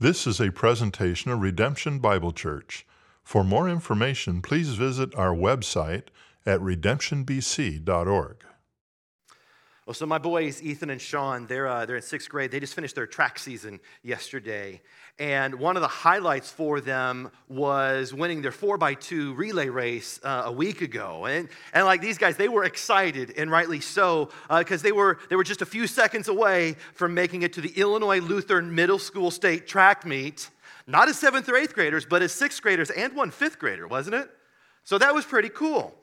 This is a presentation of Redemption Bible Church. For more information, please visit our website at redemptionbc.org. Well, so my boys, Ethan and Sean, they're, uh, they're in sixth grade. They just finished their track season yesterday. And one of the highlights for them was winning their 4x2 relay race uh, a week ago. And, and like these guys, they were excited, and rightly so, because uh, they, were, they were just a few seconds away from making it to the Illinois Lutheran Middle School State track meet. Not as seventh or eighth graders, but as sixth graders and one fifth grader, wasn't it? So that was pretty cool.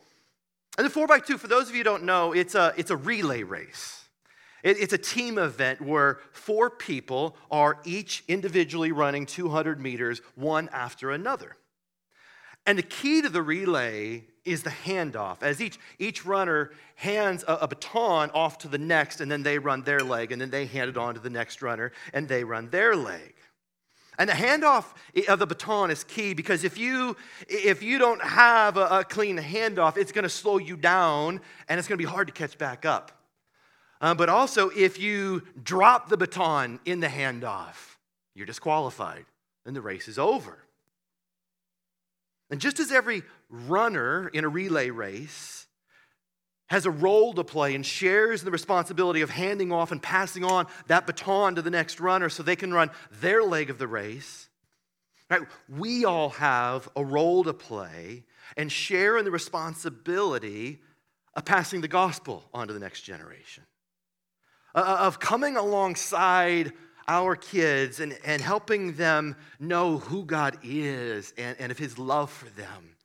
And the 4x2, for those of you who don't know, it's a, it's a relay race. It, it's a team event where four people are each individually running 200 meters, one after another. And the key to the relay is the handoff, as each, each runner hands a, a, baton off to the next, and then they run their leg, and then they hand it on to the next runner, and they run their leg. And the handoff of the baton is key because if you, if you don't have a, a clean handoff, it's going to slow you down and it's going to be hard to catch back up. Uh, but also, if you drop the baton in the handoff, you're disqualified and the race is over. And just as every runner in a relay race has a role to play and shares the responsibility of handing off and passing on that baton to the next runner so they can run their leg of the race. Right? We all have a role to play and share in the responsibility of passing the gospel on to the next generation, uh, uh, of coming alongside our kids and, and helping them know who God is and, and of His love for them,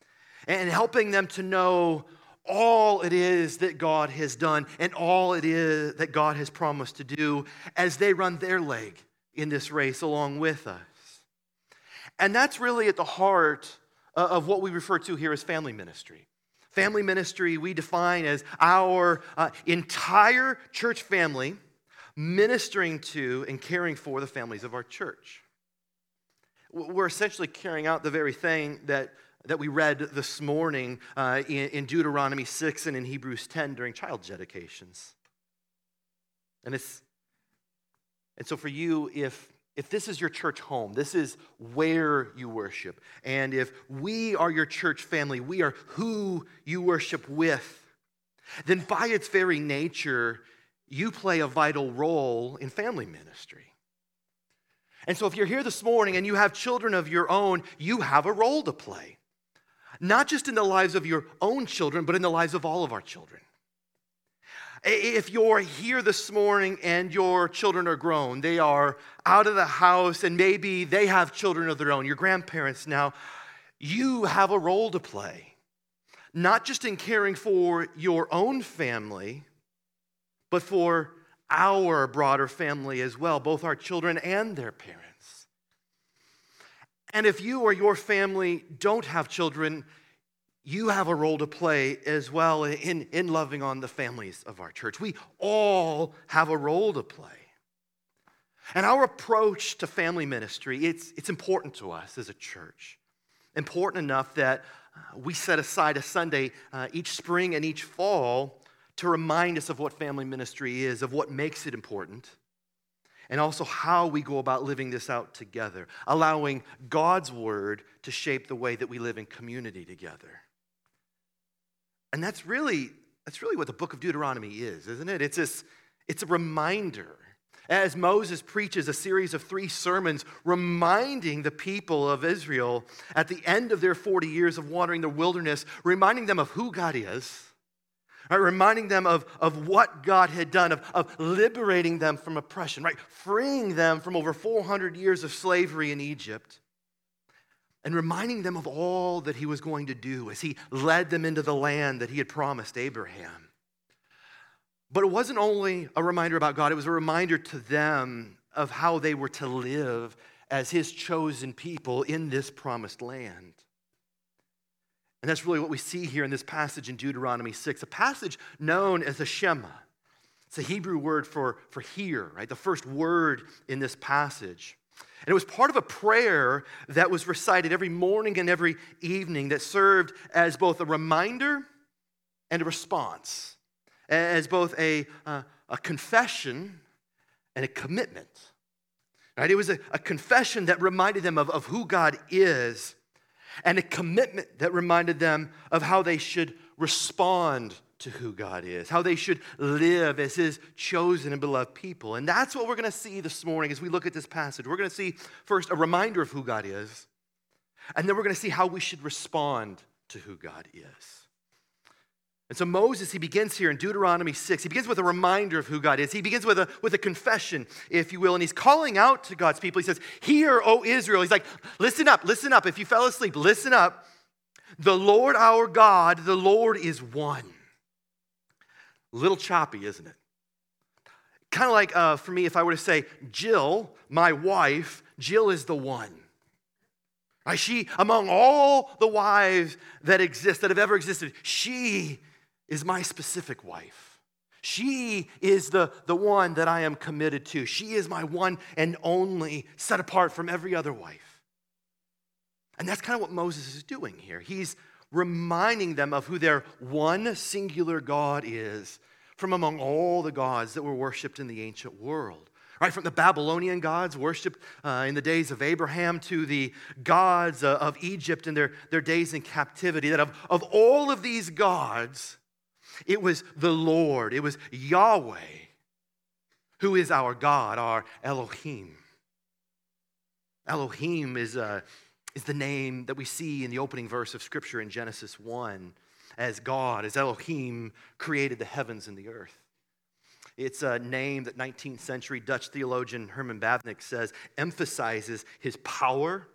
and helping them to know all it is that God has done and all it is that God has promised to do as they run their leg in this race along with us. And that's really at the heart of what we refer to here as family ministry. Family ministry we define as our uh, entire church family ministering to and caring for the families of our church. We're essentially carrying out the very thing that that we read this morning uh, in, in Deuteronomy 6 and in Hebrews 10 during child dedications. And it's and so for you, if if this is your church home, this is where you worship, and if we are your church family, we are who you worship with, then by its very nature, you play a vital role in family ministry. And so if you're here this morning and you have children of your own, you have a role to play not just in the lives of your own children, but in the lives of all of our children. If you're here this morning and your children are grown, they are out of the house and maybe they have children of their own, your grandparents now, you have a role to play. Not just in caring for your own family, but for our broader family as well, both our children and their parents. And if you or your family don't have children, you have a role to play as well in, in loving on the families of our church. We all have a role to play. And our approach to family ministry, it's, it's important to us as a church. Important enough that uh, we set aside a Sunday uh, each spring and each fall to remind us of what family ministry is, of what makes it important, and also how we go about living this out together, allowing God's word to shape the way that we live in community together. And that's really, that's really what the book of Deuteronomy is, isn't it? It's, this, it's a reminder. As Moses preaches a series of three sermons reminding the people of Israel at the end of their 40 years of wandering the wilderness, reminding them of who God is, right? reminding them of, of what God had done, of, of liberating them from oppression, right? freeing them from over 400 years of slavery in Egypt, and reminding them of all that he was going to do as he led them into the land that he had promised Abraham. But it wasn't only a reminder about God, it was a reminder to them of how they were to live as his chosen people in this promised land. And that's really what we see here in this passage in Deuteronomy 6, a passage known as the Shema. It's a Hebrew word for, for hear, right? The first word in this passage. And it was part of a prayer that was recited every morning and every evening that served as both a reminder and a response, as both a, uh, a confession and a commitment. Right? It was a, a confession that reminded them of, of who God is and a commitment that reminded them of how they should respond to who God is, how they should live as His chosen and beloved people. And that's what we're going to see this morning as we look at this passage. We're going to see first a reminder of who God is, and then we're going to see how we should respond to who God is. And so Moses, he begins here in Deuteronomy 6. He begins with a reminder of who God is. He begins with a, with a confession, if you will. And he's calling out to God's people. He says, Hear, O Israel. He's like, Listen up, listen up. If you fell asleep, listen up. The Lord our God, the Lord is one. A little choppy, isn't it? Kind of like uh, for me, if I were to say, Jill, my wife, Jill is the one. Right? She, among all the wives that exist, that have ever existed, she is my specific wife. She is the, the one that I am committed to. She is my one and only, set apart from every other wife. And that's kind of what Moses is doing here. He's reminding them of who their one singular God is from among all the gods that were worshiped in the ancient world. Right, from the Babylonian gods worshipped uh, in the days of Abraham to the gods uh, of Egypt in their, their days in captivity, that of, of all of these gods, it was the Lord, it was Yahweh, who is our God, our Elohim. Elohim is, uh, is the name that we see in the opening verse of Scripture in Genesis 1 as God, as Elohim created the heavens and the earth. It's a name that 19th century Dutch theologian Herman Bavinck says emphasizes his power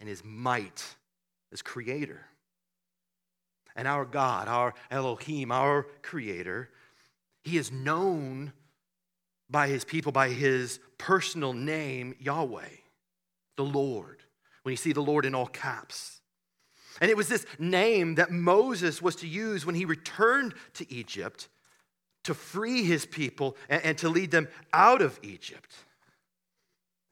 and his might as creator. And our God, our Elohim, our Creator, He is known by His people by His personal name, Yahweh, the Lord. When you see the Lord in all caps. And it was this name that Moses was to use when he returned to Egypt to free his people and, and to lead them out of Egypt.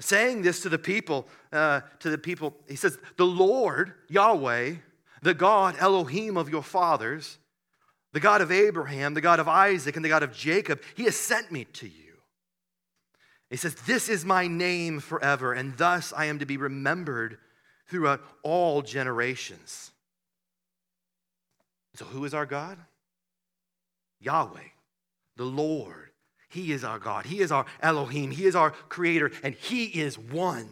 Saying this to the people, uh, to the people, he says, The Lord, Yahweh, the God, Elohim of your fathers, the God of Abraham, the God of Isaac, and the God of Jacob, he has sent me to you. He says, This is my name forever, and thus I am to be remembered throughout all generations. So, who is our God? Yahweh, the Lord. He is our God. He is our Elohim. He is our creator, and He is one.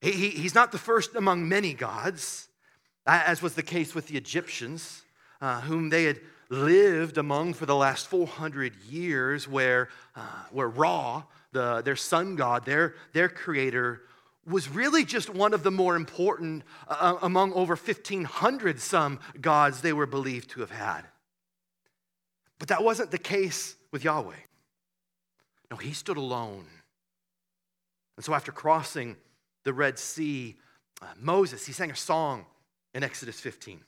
He, he, he's not the first among many gods as was the case with the Egyptians, uh, whom they had lived among for the last 400 years, where, uh, where Ra, the, their sun god, their, their creator, was really just one of the more important uh, uh among over 1,500 some gods they were believed to have had. But that wasn't the case with Yahweh. No, he stood alone. And so after crossing the Red Sea, uh, Moses, he sang a song in Exodus 15.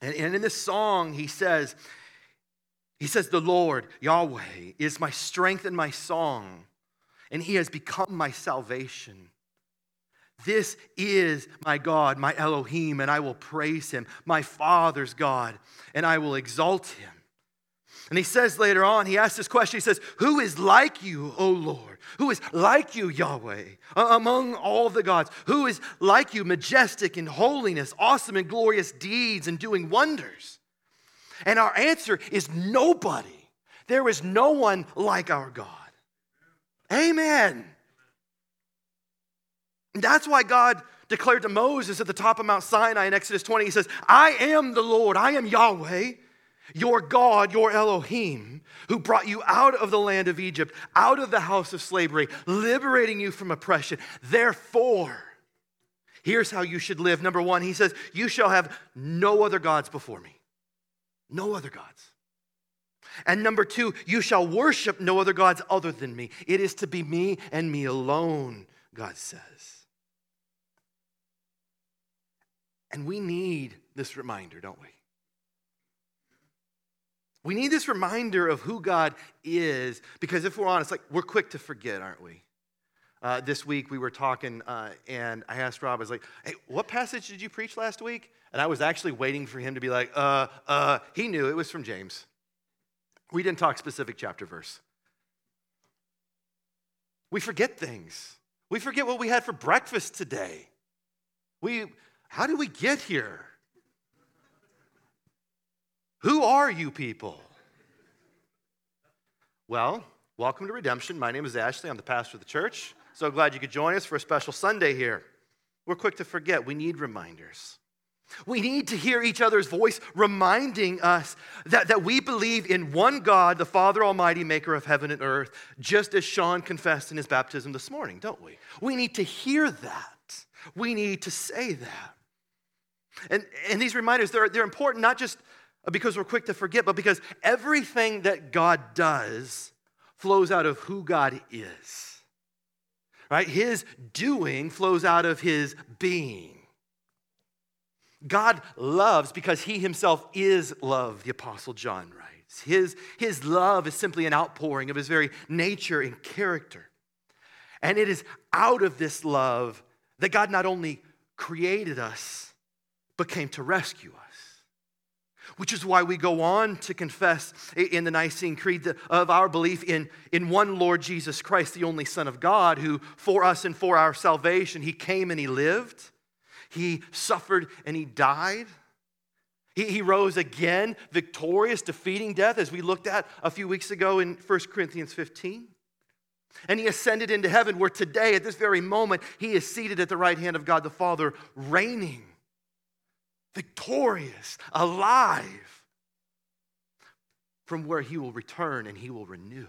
And, and in this song, he says, he says, The Lord, Yahweh, is my strength and my song, and he has become my salvation. This is my God, my Elohim, and I will praise him, my Father's God, and I will exalt him. And he says later on, he asks this question, he says, Who is like you, O Lord? Who is like you, Yahweh, among all the gods? Who is like you, majestic in holiness, awesome in glorious deeds, and doing wonders? And our answer is nobody. There is no one like our God. Amen. And that's why God declared to Moses at the top of Mount Sinai in Exodus 20, He says, I am the Lord, I am Yahweh your God, your Elohim, who brought you out of the land of Egypt, out of the house of slavery, liberating you from oppression. Therefore, here's how you should live. Number one, he says, You shall have no other gods before me. No other gods. And number two, you shall worship no other gods other than me. It is to be me and me alone, God says. And we need this reminder, don't we? We need this reminder of who God is because if we're honest, like we're quick to forget, aren't we? Uh, this week we were talking, uh, and I asked Rob, I was like, hey, what passage did you preach last week? And I was actually waiting for him to be like, uh, uh, he knew it was from James. We didn't talk specific chapter verse. We forget things. We forget what we had for breakfast today. We, how did we get here? Who are you people? Well, welcome to Redemption. My name is Ashley. I'm the pastor of the church. So glad you could join us for a special Sunday here. We're quick to forget. We need reminders. We need to hear each other's voice reminding us that, that we believe in one God, the Father Almighty, maker of heaven and earth, just as Sean confessed in his baptism this morning, don't we? We need to hear that. We need to say that. And, and these reminders, they're, they're important not just because we're quick to forget, but because everything that God does flows out of who God is. Right? His doing flows out of his being. God loves because he himself is love, the Apostle John writes. His, his love is simply an outpouring of his very nature and character. And it is out of this love that God not only created us, but came to rescue us. Which is why we go on to confess in the Nicene Creed of our belief in, in one Lord Jesus Christ, the only Son of God, who for us and for our salvation, he came and he lived he suffered and he died. He, he rose again, victorious, defeating death, as we looked at a few weeks ago in 1 Corinthians 15. And he ascended into heaven, where today, at this very moment, he is seated at the right hand of God the Father, reigning, victorious, alive, from where he will return and he will renew.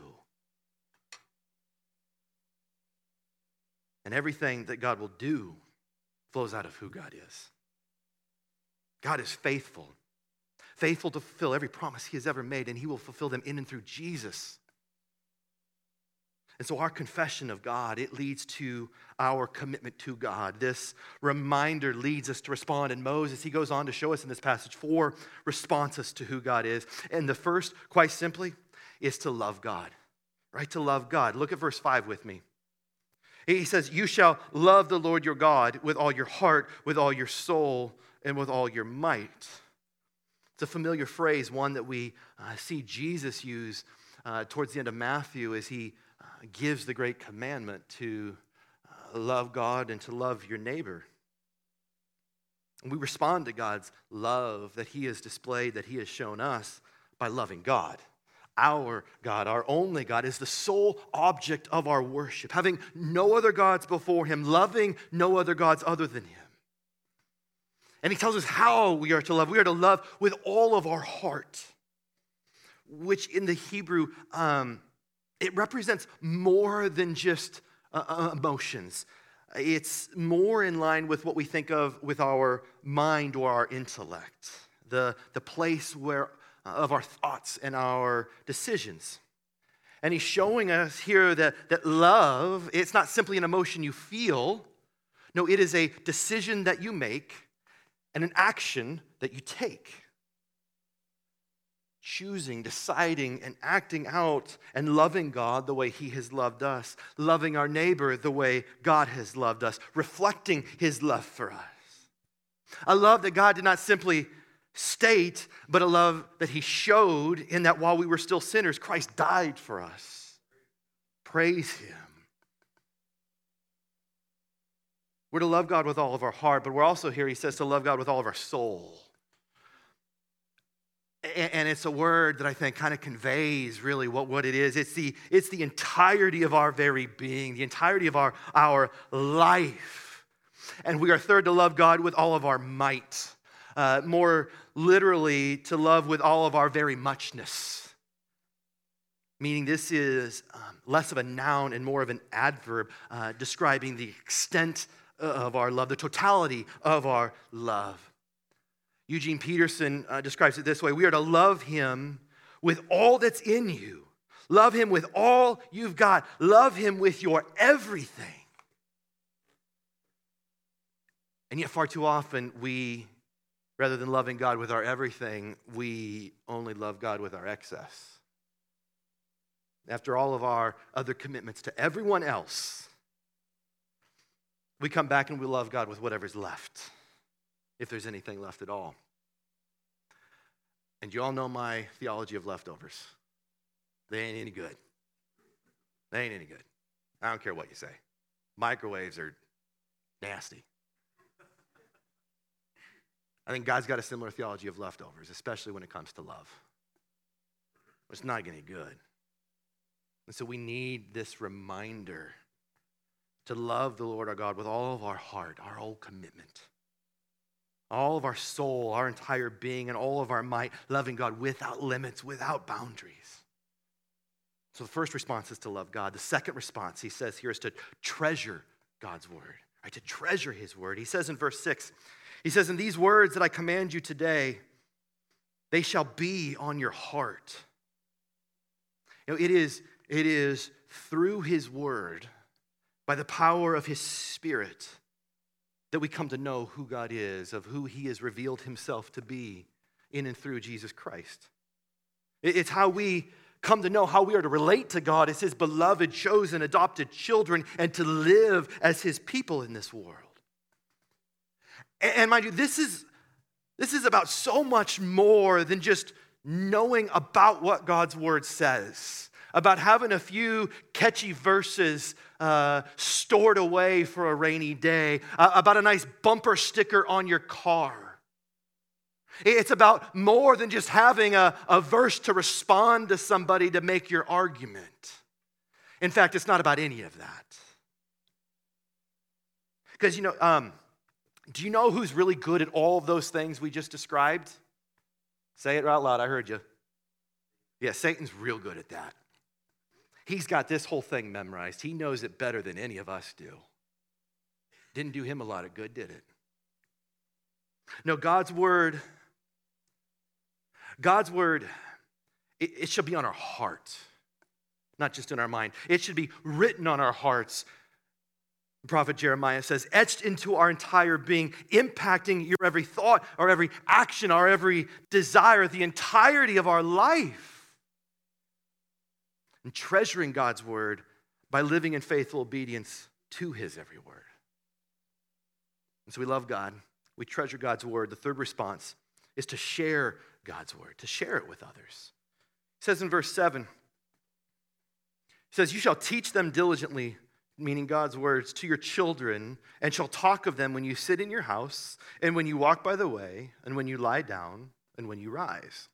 And everything that God will do flows out of who God is. God is faithful, faithful to fulfill every promise he has ever made, and he will fulfill them in and through Jesus. And so our confession of God, it leads to our commitment to God. This reminder leads us to respond. And Moses, he goes on to show us in this passage four responses to who God is. And the first, quite simply, is to love God, right? To love God. Look at verse five with me. He says, You shall love the Lord your God with all your heart, with all your soul, and with all your might. It's a familiar phrase, one that we uh, see Jesus use uh, towards the end of Matthew as he gives the great commandment to uh, love God and to love your neighbor. We respond to God's love that he has displayed, that he has shown us by loving God our God, our only God, is the sole object of our worship, having no other gods before Him, loving no other gods other than Him. And He tells us how we are to love. We are to love with all of our heart, which in the Hebrew, um, it represents more than just uh, uh emotions. It's more in line with what we think of with our mind or our intellect, the, the place where of our thoughts and our decisions. And he's showing us here that, that love, it's not simply an emotion you feel. No, it is a decision that you make and an action that you take. Choosing, deciding, and acting out and loving God the way He has loved us, loving our neighbor the way God has loved us, reflecting His love for us. A love that God did not simply state, but a love that he showed in that while we were still sinners, Christ died for us. Praise him. We're to love God with all of our heart, but we're also here, he says, to love God with all of our soul. And it's a word that I think kind of conveys really what, what it is. It's the, it's the entirety of our very being, the entirety of our, our life. And we are third to love God with all of our might. Uh, more literally, to love with all of our very muchness. Meaning, this is um, less of a noun and more of an adverb uh, describing the extent of our love, the totality of our love. Eugene Peterson uh, describes it this way We are to love him with all that's in you. Love him with all you've got. Love him with your everything. And yet, far too often, we Rather than loving God with our everything, we only love God with our excess. After all of our other commitments to everyone else, we come back and we love God with whatever's left, if there's anything left at all. And you all know my theology of leftovers. They ain't any good. They ain't any good. I don't care what you say. Microwaves are nasty. I think God's got a similar theology of leftovers, especially when it comes to love. It's not any good. And so we need this reminder to love the Lord our God with all of our heart, our whole commitment, all of our soul, our entire being, and all of our might, loving God without limits, without boundaries. So the first response is to love God. The second response, he says here, is to treasure God's word, right? To treasure his word. He says in verse 6, he says, In these words that I command you today, they shall be on your heart. You know, it is, it is through his word, by the power of his spirit, that we come to know who God is, of who he has revealed himself to be in and through Jesus Christ. It's how we come to know how we are to relate to God as his beloved, chosen, adopted children and to live as his people in this world. And mind you, this is, this is about so much more than just knowing about what God's word says, about having a few catchy verses uh, stored away for a rainy day, uh, about a nice bumper sticker on your car. It's about more than just having a, a verse to respond to somebody to make your argument. In fact, it's not about any of that. Because, you know, um, do you know who's really good at all of those things we just described? Say it out loud, I heard you. Yeah, Satan's real good at that. He's got this whole thing memorized. He knows it better than any of us do. Didn't do him a lot of good, did it? No, God's word, God's word, it, it should be on our heart, not just in our mind. It should be written on our hearts the prophet Jeremiah says, etched into our entire being, impacting your every thought, our every action, our every desire, the entirety of our life. And treasuring God's word by living in faithful obedience to his every word. And so we love God. We treasure God's word. The third response is to share God's word, to share it with others. It says in verse 7, it says, You shall teach them diligently meaning God's words, to your children, and shall talk of them when you sit in your house, and when you walk by the way, and when you lie down, and when you rise.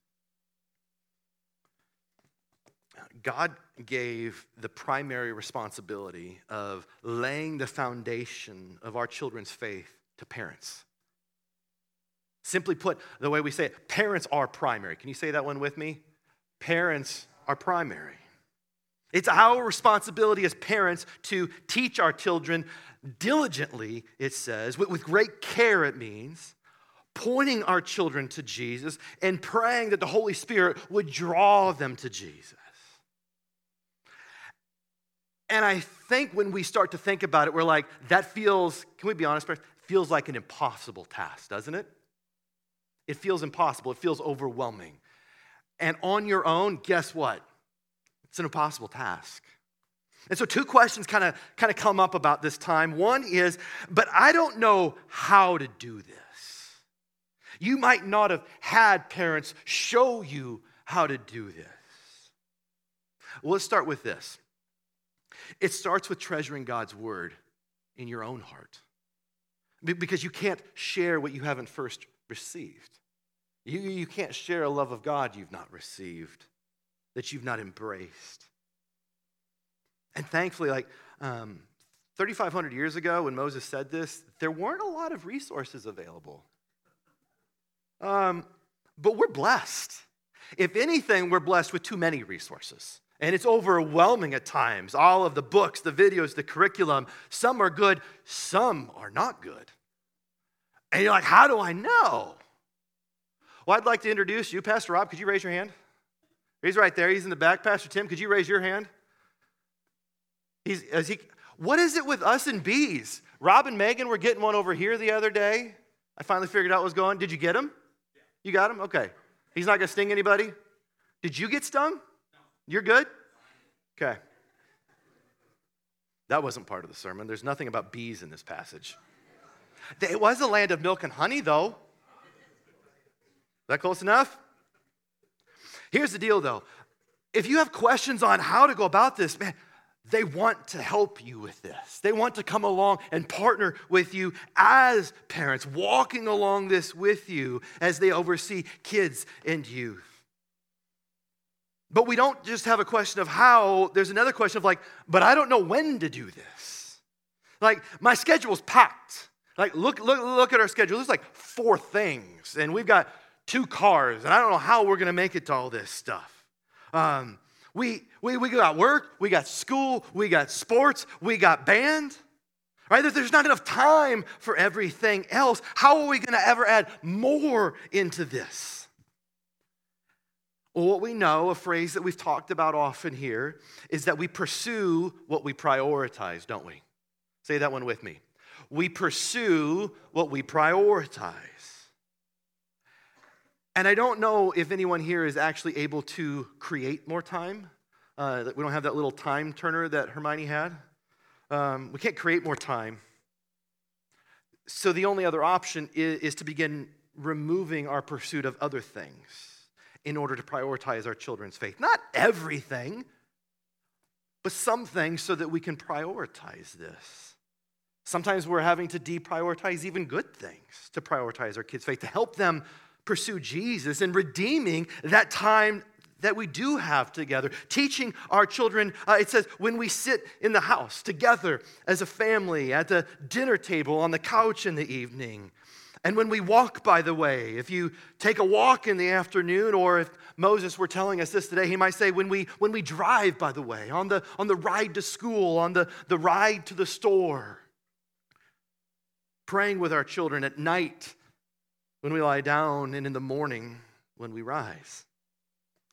God gave the primary responsibility of laying the foundation of our children's faith to parents. Simply put, the way we say it, parents are primary. Can you say that one with me? Parents are primary. It's our responsibility as parents to teach our children diligently, it says, with great care, it means, pointing our children to Jesus and praying that the Holy Spirit would draw them to Jesus. And I think when we start to think about it, we're like, that feels, can we be honest, feels like an impossible task, doesn't it? It feels impossible. It feels overwhelming. And on your own, guess what? It's an impossible task. And so two questions kind of kind of come up about this time. One is, but I don't know how to do this. You might not have had parents show you how to do this. Well, let's start with this. It starts with treasuring God's word in your own heart. Because you can't share what you haven't first received. You, you can't share a love of God you've not received that you've not embraced. And thankfully, like um, 3,500 years ago when Moses said this, there weren't a lot of resources available. Um, but we're blessed. If anything, we're blessed with too many resources. And it's overwhelming at times. All of the books, the videos, the curriculum, some are good, some are not good. And you're like, how do I know? Well, I'd like to introduce you, Pastor Rob. Could you raise your hand? He's right there. He's in the back. Pastor Tim, could you raise your hand? He's, is he, what is it with us and bees? Rob and Megan were getting one over here the other day. I finally figured out what was going. Did you get him? You got him? Okay. He's not going to sting anybody? Did you get stung? You're good? Okay. That wasn't part of the sermon. There's nothing about bees in this passage. It was a land of milk and honey, though. Is that close enough? Here's the deal though if you have questions on how to go about this, man, they want to help you with this. They want to come along and partner with you as parents, walking along this with you as they oversee kids and youth. But we don't just have a question of how, there's another question of like, but I don't know when to do this. Like, my schedule's packed. Like, look, look, look at our schedule. There's like four things, and we've got two cars, and I don't know how we're gonna make it to all this stuff. Um, we, we, we got work, we got school, we got sports, we got band. Right? There's not enough time for everything else. How are we to ever add more into this? Well, what we know, a phrase that we've talked about often here, is that we pursue what we prioritize, don't we? Say that one with me. We pursue what we prioritize. And I don't know if anyone here is actually able to create more time. Uh, we don't have that little time turner that Hermione had. Um, we can't create more time. So the only other option is, is to begin removing our pursuit of other things in order to prioritize our children's faith. Not everything, but some things so that we can prioritize this. Sometimes we're having to deprioritize even good things to prioritize our kids' faith, to help them pursue Jesus and redeeming that time that we do have together. Teaching our children, uh, it says, when we sit in the house together as a family at the dinner table, on the couch in the evening. And when we walk, by the way, if you take a walk in the afternoon, or if Moses were telling us this today, he might say, when we, when we drive, by the way, on the, on the ride to school, on the, the ride to the store, praying with our children at night when we lie down, and in the morning when we rise.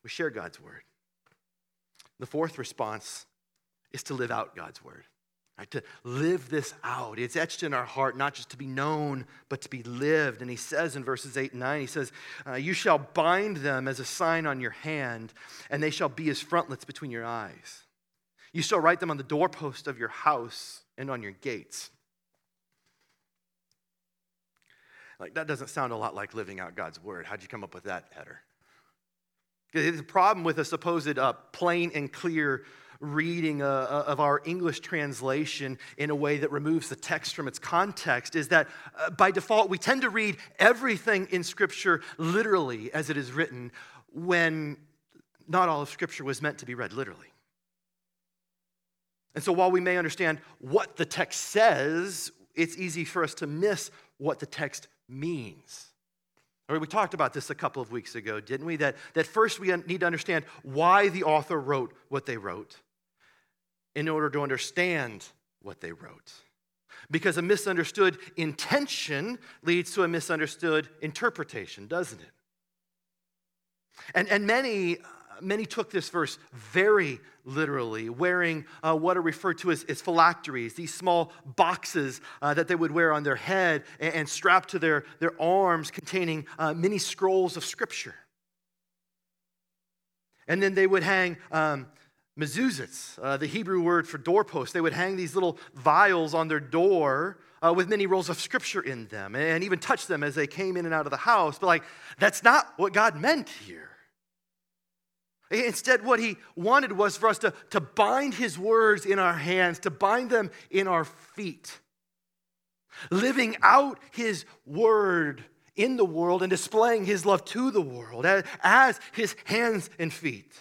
We share God's word. The fourth response is to live out God's word. Right, to live this out. It's etched in our heart, not just to be known, but to be lived. And he says in verses 8 and 9, he says, uh, You shall bind them as a sign on your hand, and they shall be as frontlets between your eyes. You shall write them on the doorpost of your house and on your gates. Like, that doesn't sound a lot like living out God's word. How'd you come up with that header? The problem with a supposed uh, plain and clear reading uh, uh, of our English translation in a way that removes the text from its context is that uh, by default we tend to read everything in Scripture literally as it is written when not all of Scripture was meant to be read literally. And so while we may understand what the text says, it's easy for us to miss what the text means. We talked about this a couple of weeks ago, didn't we? That, that first we need to understand why the author wrote what they wrote in order to understand what they wrote. Because a misunderstood intention leads to a misunderstood interpretation, doesn't it? And, and many many took this verse very literally, wearing uh, what are referred to as, as phylacteries, these small boxes uh, that they would wear on their head and, and strapped to their, their arms containing uh, many scrolls of scripture. And then they would hang um, mezuzahs, uh, the Hebrew word for doorpost. They would hang these little vials on their door uh, with many rolls of scripture in them and even touch them as they came in and out of the house. But, like, that's not what God meant here. Instead, what he wanted was for us to, to bind his words in our hands, to bind them in our feet. Living out his word in the world and displaying his love to the world as, as his hands and feet.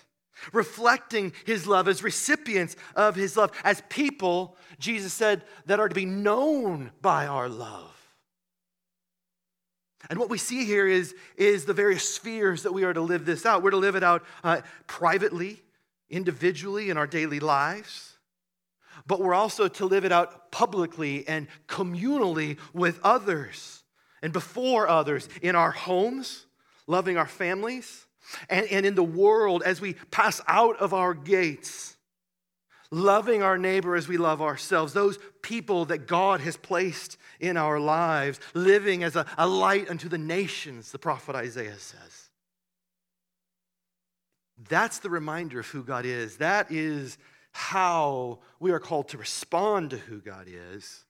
Reflecting his love as recipients of his love, as people, Jesus said, that are to be known by our love. And what we see here is, is the various spheres that we are to live this out. We're to live it out uh, privately, individually, in our daily lives. But we're also to live it out publicly and communally with others and before others in our homes, loving our families, and, and in the world as we pass out of our gates loving our neighbor as we love ourselves, those people that God has placed in our lives, living as a, a light unto the nations, the prophet Isaiah says. That's the reminder of who God is. That is how we are called to respond to who God is.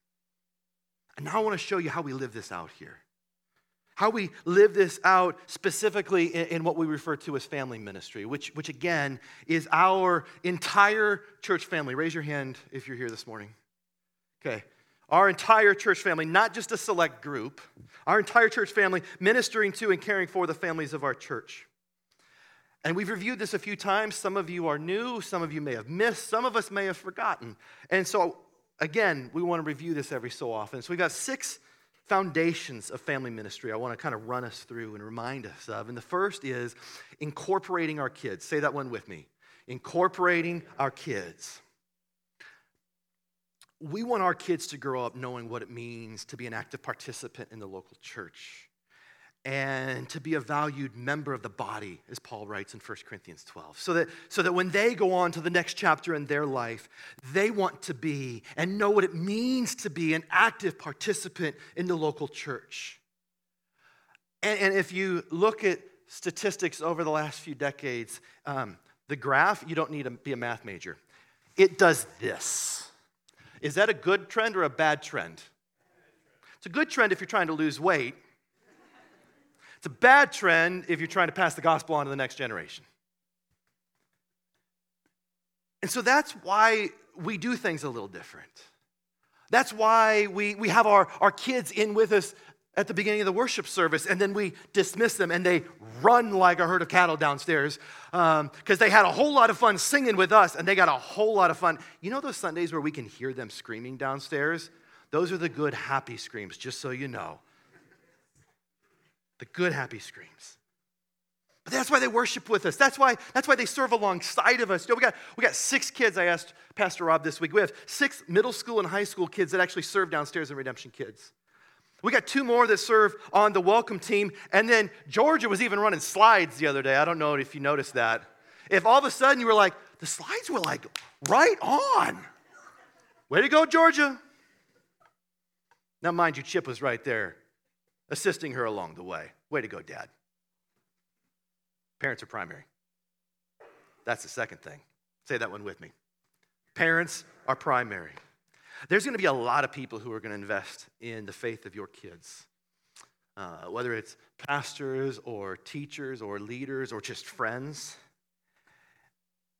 And now I want to show you how we live this out here. How we live this out specifically in, in, what we refer to as family ministry, which, which again is our entire church family. Raise your hand if you're here this morning. Okay. Our entire church family, not just a select group, our entire church family ministering to and caring for the families of our church. And we've reviewed this a few times. Some of you are new, some of you may have missed, some of us may have forgotten. And so, again, we want to review this every so often. So, we've got six foundations of family ministry I want to kind of run us through and remind us of. And the first is incorporating our kids. Say that one with me incorporating our kids. We want our kids to grow up knowing what it means to be an active participant in the local church and to be a valued member of the body, as Paul writes in 1 Corinthians 12. So that, so that when they go on to the next chapter in their life, they want to be and know what it means to be an active participant in the local church. And, and if you look at statistics over the last few decades, um, the graph, you don't need to be a math major. It does this. Is that a good trend or a bad trend? It's a good trend if you're trying to lose weight a bad trend if you're trying to pass the gospel on to the next generation. And so that's why we do things a little different. That's why we, we have our, our kids in with us at the beginning of the worship service, and then we dismiss them and they run like a herd of cattle downstairs because um, they had a whole lot of fun singing with us and they got a whole lot of fun. You know those Sundays where we can hear them screaming downstairs? Those are the good, happy screams, just so you know the good, happy screams. But that's why they worship with us. That's why, that's why they serve alongside of us. You know, we, got, we got six kids, I asked Pastor Rob this week. We have six middle school and high school kids that actually serve downstairs in Redemption Kids. We got two more that serve on the welcome team. And then Georgia was even running slides the other day. I don't know if you noticed that. If all of a sudden you were like, the slides were like right on. Way to go, Georgia. Now, mind you, Chip was right there assisting her along the way. Way to go, Dad. Parents are primary. That's the second thing. Say that one with me. Parents are primary. There's going to be a lot of people who are going to invest in the faith of your kids, uh, whether it's pastors or teachers or leaders or just friends.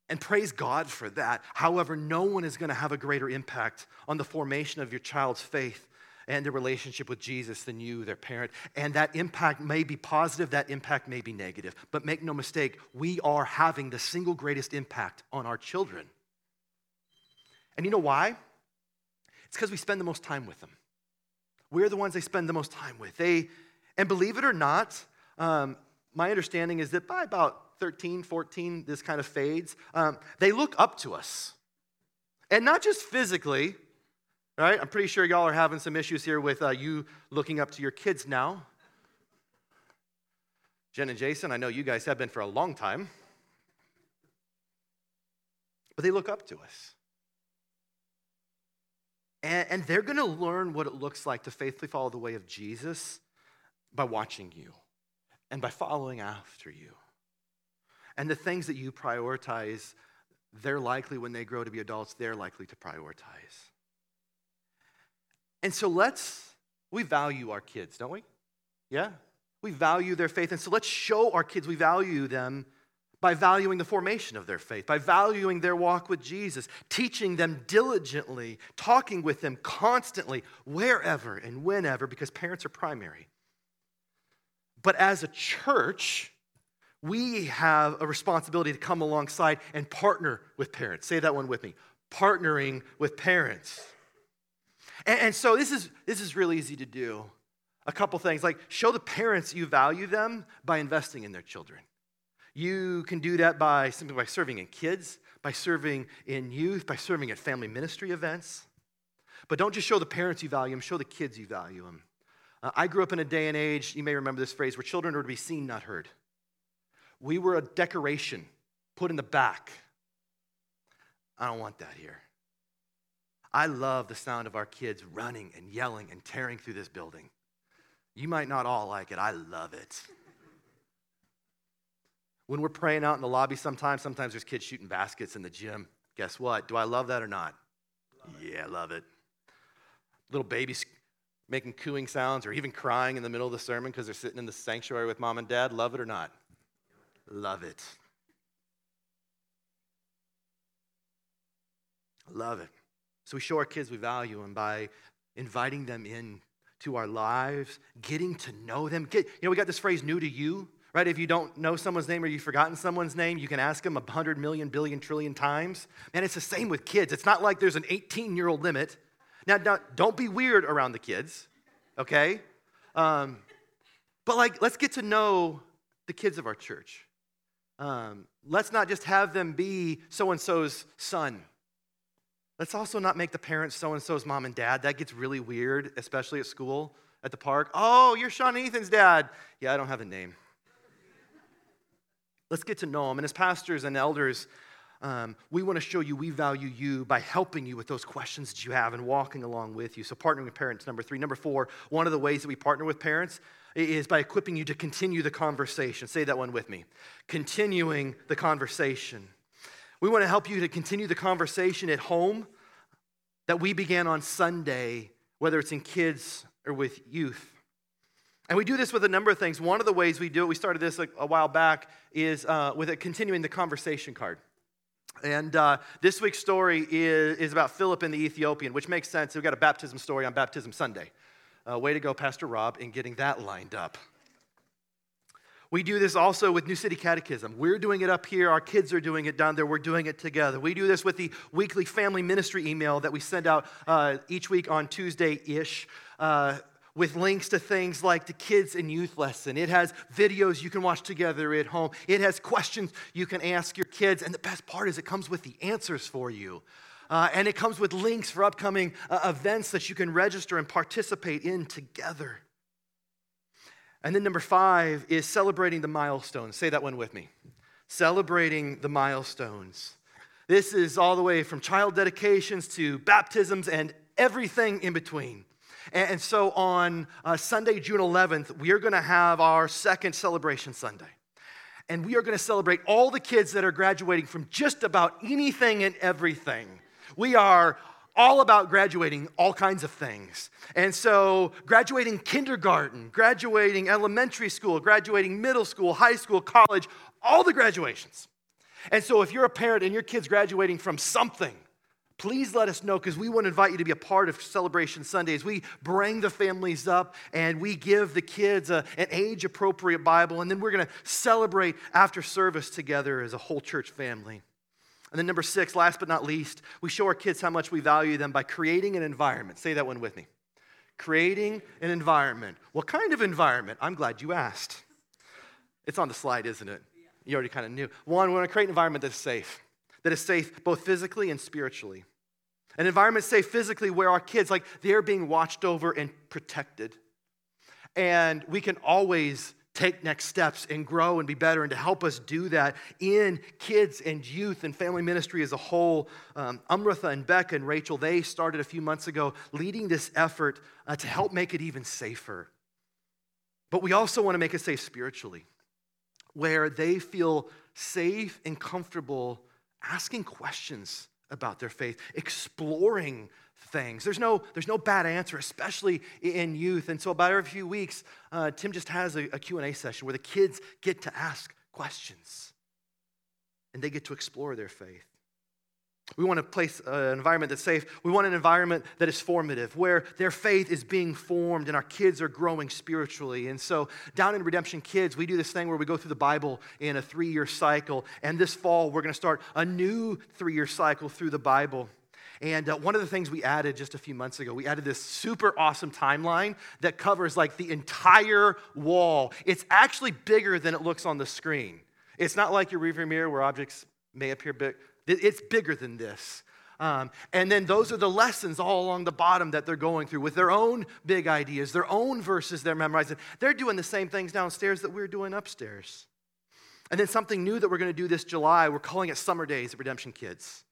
And praise God for that. However, no one is going to have a greater impact on the formation of your child's faith and their relationship with Jesus than you, their parent. And that impact may be positive, that impact may be negative. But make no mistake, we are having the single greatest impact on our children. And you know why? It's because we spend the most time with them. We're the ones they spend the most time with. They, and believe it or not, um, my understanding is that by about 13, 14, this kind of fades, um, they look up to us. And not just physically, all right, I'm pretty sure y'all are having some issues here with uh, you looking up to your kids now. Jen and Jason, I know you guys have been for a long time. But they look up to us. And, and they're going to learn what it looks like to faithfully follow the way of Jesus by watching you and by following after you. And the things that you prioritize, they're likely, when they grow to be adults, they're likely to prioritize. And so let's, we value our kids, don't we? Yeah? We value their faith. And so let's show our kids we value them by valuing the formation of their faith, by valuing their walk with Jesus, teaching them diligently, talking with them constantly, wherever and whenever, because parents are primary. But as a church, we have a responsibility to come alongside and partner with parents. Say that one with me partnering with parents. And, and so this is, this is really easy to do. A couple things like show the parents you value them by investing in their children. You can do that by simply by serving in kids, by serving in youth, by serving at family ministry events. But don't just show the parents you value them, show the kids you value them. Uh, I grew up in a day and age, you may remember this phrase, where children were to be seen, not heard. We were a decoration put in the back. I don't want that here. I love the sound of our kids running and yelling and tearing through this building. You might not all like it, I love it. When we're praying out in the lobby, sometimes, sometimes there's kids shooting baskets in the gym. Guess what? Do I love that or not? Love yeah, I love it. Little babies making cooing sounds or even crying in the middle of the sermon because they're sitting in the sanctuary with mom and dad? Love it or not? Love it. Love it. So we show our kids we value them by inviting them in to our lives, getting to know them. Get, you know, we got this phrase new to you, right? If you don't know someone's name or you've forgotten someone's name, you can ask them a hundred million, billion, trillion times. And it's the same with kids. It's not like there's an 18 year old limit. Now, now, don't be weird around the kids, okay? Um, but like, let's get to know the kids of our church. Um, let's not just have them be so and so's son Let's also not make the parents so and so's mom and dad. That gets really weird, especially at school, at the park. Oh, you're Sean and Ethan's dad. Yeah, I don't have a name. Let's get to know them. And as pastors and elders, um, we want to show you we value you by helping you with those questions that you have and walking along with you. So, partnering with parents, number three. Number four, one of the ways that we partner with parents is by equipping you to continue the conversation. Say that one with me. Continuing the conversation. We want to help you to continue the conversation at home that we began on Sunday, whether it's in kids or with youth. And we do this with a number of things. One of the ways we do it, we started this like a while back, is uh, with a continuing the conversation card. And uh, this week's story is, is about Philip and the Ethiopian, which makes sense. We've got a baptism story on Baptism Sunday. Uh, way to go, Pastor Rob, in getting that lined up. We do this also with New City Catechism. We're doing it up here. Our kids are doing it down there. We're doing it together. We do this with the weekly family ministry email that we send out uh, each week on Tuesday ish. Uh, with links to things like the kids and youth lesson. It has videos you can watch together at home. It has questions you can ask your kids. And the best part is it comes with the answers for you. Uh, and it comes with links for upcoming uh, events that you can register and participate in together. And then number five is celebrating the milestones. Say that one with me. Celebrating the milestones. This is all the way from child dedications to baptisms and everything in between. And so on uh, Sunday, June 11th, we are going to have our second celebration Sunday. And we are going to celebrate all the kids that are graduating from just about anything and everything. We are all about graduating all kinds of things. And so, graduating kindergarten, graduating elementary school, graduating middle school, high school, college, all the graduations. And so, if you're a parent and your kid's graduating from something, please let us know because we want to invite you to be a part of Celebration Sundays. We bring the families up and we give the kids a, an age appropriate Bible, and then we're going to celebrate after service together as a whole church family. And then, number six, last but not least, we show our kids how much we value them by creating an environment. Say that one with me. Creating an environment. What kind of environment? I'm glad you asked. It's on the slide, isn't it? You already kind of knew. One, we want to create an environment that's safe, that is safe both physically and spiritually. An environment safe physically where our kids, like, they're being watched over and protected. And we can always take next steps and grow and be better. And to help us do that in kids and youth and family ministry as a whole, um, and Becca and Rachel, they started a few months ago leading this effort uh, to help make it even safer. But we also want to make it safe spiritually, where they feel safe and comfortable asking questions about their faith, exploring things. There's no, there's no bad answer, especially in youth. And so about every few weeks, uh, Tim just has a, a Q&A session where the kids get to ask questions and they get to explore their faith. We want to place uh, an environment that's safe. We want an environment that is formative, where their faith is being formed and our kids are growing spiritually. And so, down in Redemption Kids, we do this thing where we go through the Bible in a three year cycle. And this fall, we're going to start a new three year cycle through the Bible. And uh, one of the things we added just a few months ago, we added this super awesome timeline that covers like the entire wall. It's actually bigger than it looks on the screen. It's not like your rearview mirror where objects may appear big. It's bigger than this. Um, and then those are the lessons all along the bottom that they're going through with their own big ideas, their own verses they're memorizing. They're doing the same things downstairs that we're doing upstairs. And then something new that we're going to do this July, we're calling it Summer Days at Redemption Kids.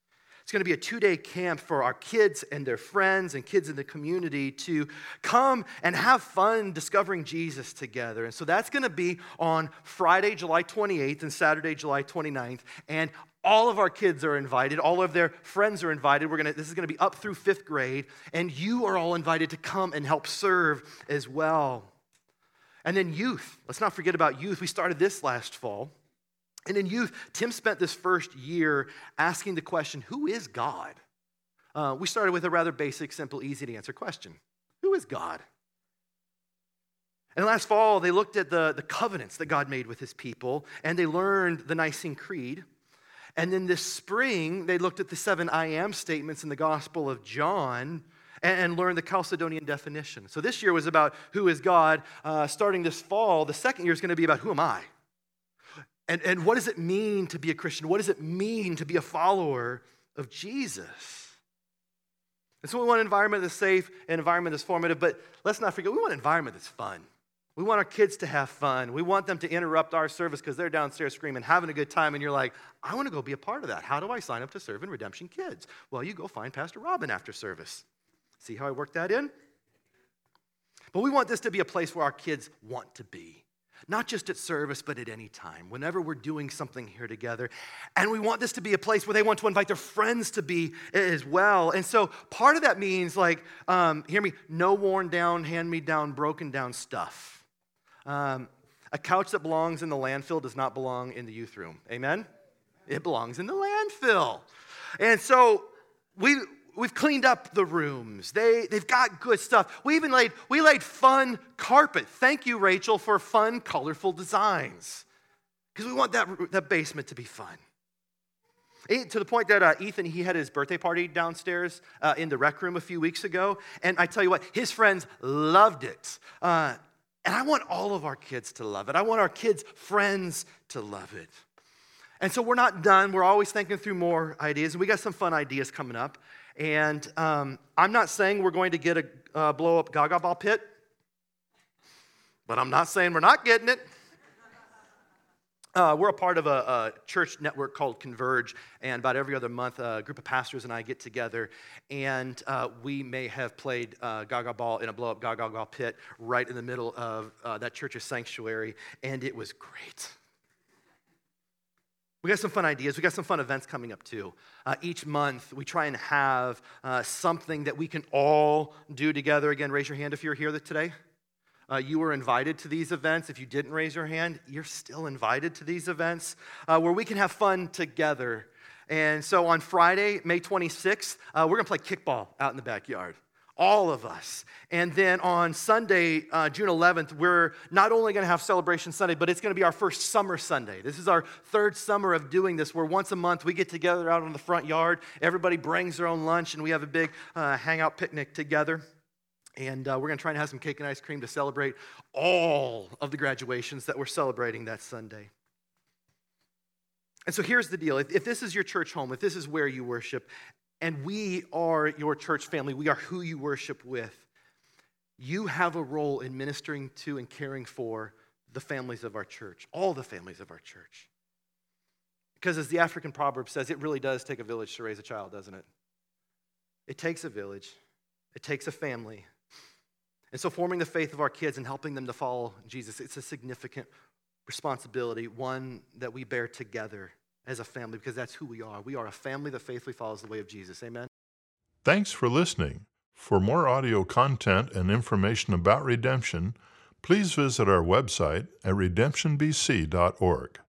It's going to be a two day camp for our kids and their friends and kids in the community to come and have fun discovering Jesus together. And so that's going to be on Friday, July 28th and Saturday, July 29th. And all of our kids are invited, all of their friends are invited. We're gonna, this is going to be up through fifth grade, and you are all invited to come and help serve as well. And then youth. Let's not forget about youth. We started this last fall. And in youth, Tim spent this first year asking the question who is God? Uh, we started with a rather basic, simple, easy to answer question Who is God? And last fall, they looked at the, the covenants that God made with his people, and they learned the Nicene Creed. And then this spring, they looked at the seven I am statements in the Gospel of John and, and learned the Chalcedonian definition. So this year was about who is God. Uh, starting this fall, the second year is going to be about who am I? And, and what does it mean to be a Christian? What does it mean to be a follower of Jesus? And so we want an environment that's safe, an environment that's formative, but let's not forget, we want an environment that's fun. We want our kids to have fun. We want them to interrupt our service because they're downstairs screaming, having a good time, and you're like, I want to go be a part of that. How do I sign up to serve in Redemption Kids? Well, you go find Pastor Robin after service. See how I work that in? But we want this to be a place where our kids want to be. Not just at service, but at any time, whenever we're doing something here together. And we want this to be a place where they want to invite their friends to be as well. And so part of that means, like, um, hear me, no worn down, hand me down, broken down stuff. Um, a couch that belongs in the landfill does not belong in the youth room. Amen? It belongs in the landfill. And so we, we've cleaned up the rooms. They, they've got good stuff. We even laid, we laid fun carpet. Thank you, Rachel, for fun, colorful designs. Because we want that, that basement to be fun. To the point that uh, Ethan, he had his birthday party downstairs uh, in the rec room a few weeks ago. And I tell you what, his friends loved it. Uh, and I want all of our kids to love it. I want our kids' friends to love it. And so we're not done. We're always thinking through more ideas. And we got some fun ideas coming up. And um, I'm not saying we're going to get a uh, blow up Gaga ball pit, but I'm not saying we're not getting it. Uh, we're a part of a, a, church network called Converge, and about every other month, a group of pastors and I get together, and uh, we may have played uh, Gaga Ball in a blow up Gaga Ball pit right in the middle of uh, that church's sanctuary, and it was great. We got some fun ideas. We got some fun events coming up too. Uh, each month, we try and have uh, something that we can all do together. Again, raise your hand if you're here today. Uh, you were invited to these events. If you didn't raise your hand, you're still invited to these events uh, where we can have fun together. And so on Friday, May 26th, uh, we're going to play kickball out in the backyard. All of us. And then on Sunday, uh, June 11th, we're not only going to have Celebration Sunday, but it's going to be our first summer Sunday. This is our third summer of doing this, where once a month we get together out on the front yard. Everybody brings their own lunch, and we have a big uh, hangout picnic together. And uh, we're going to try and have some cake and ice cream to celebrate all of the graduations that we're celebrating that Sunday. And so here's the deal if, if this is your church home, if this is where you worship, and we are your church family, we are who you worship with, you have a role in ministering to and caring for the families of our church, all the families of our church. Because as the African proverb says, it really does take a village to raise a child, doesn't it? It takes a village, it takes a family. And so, forming the faith of our kids and helping them to follow Jesus, it's a significant responsibility, one that we bear together as a family because that's who we are. We are a family that faithfully follows the way of Jesus. Amen. Thanks for listening. For more audio content and information about redemption, please visit our website at redemptionbc.org.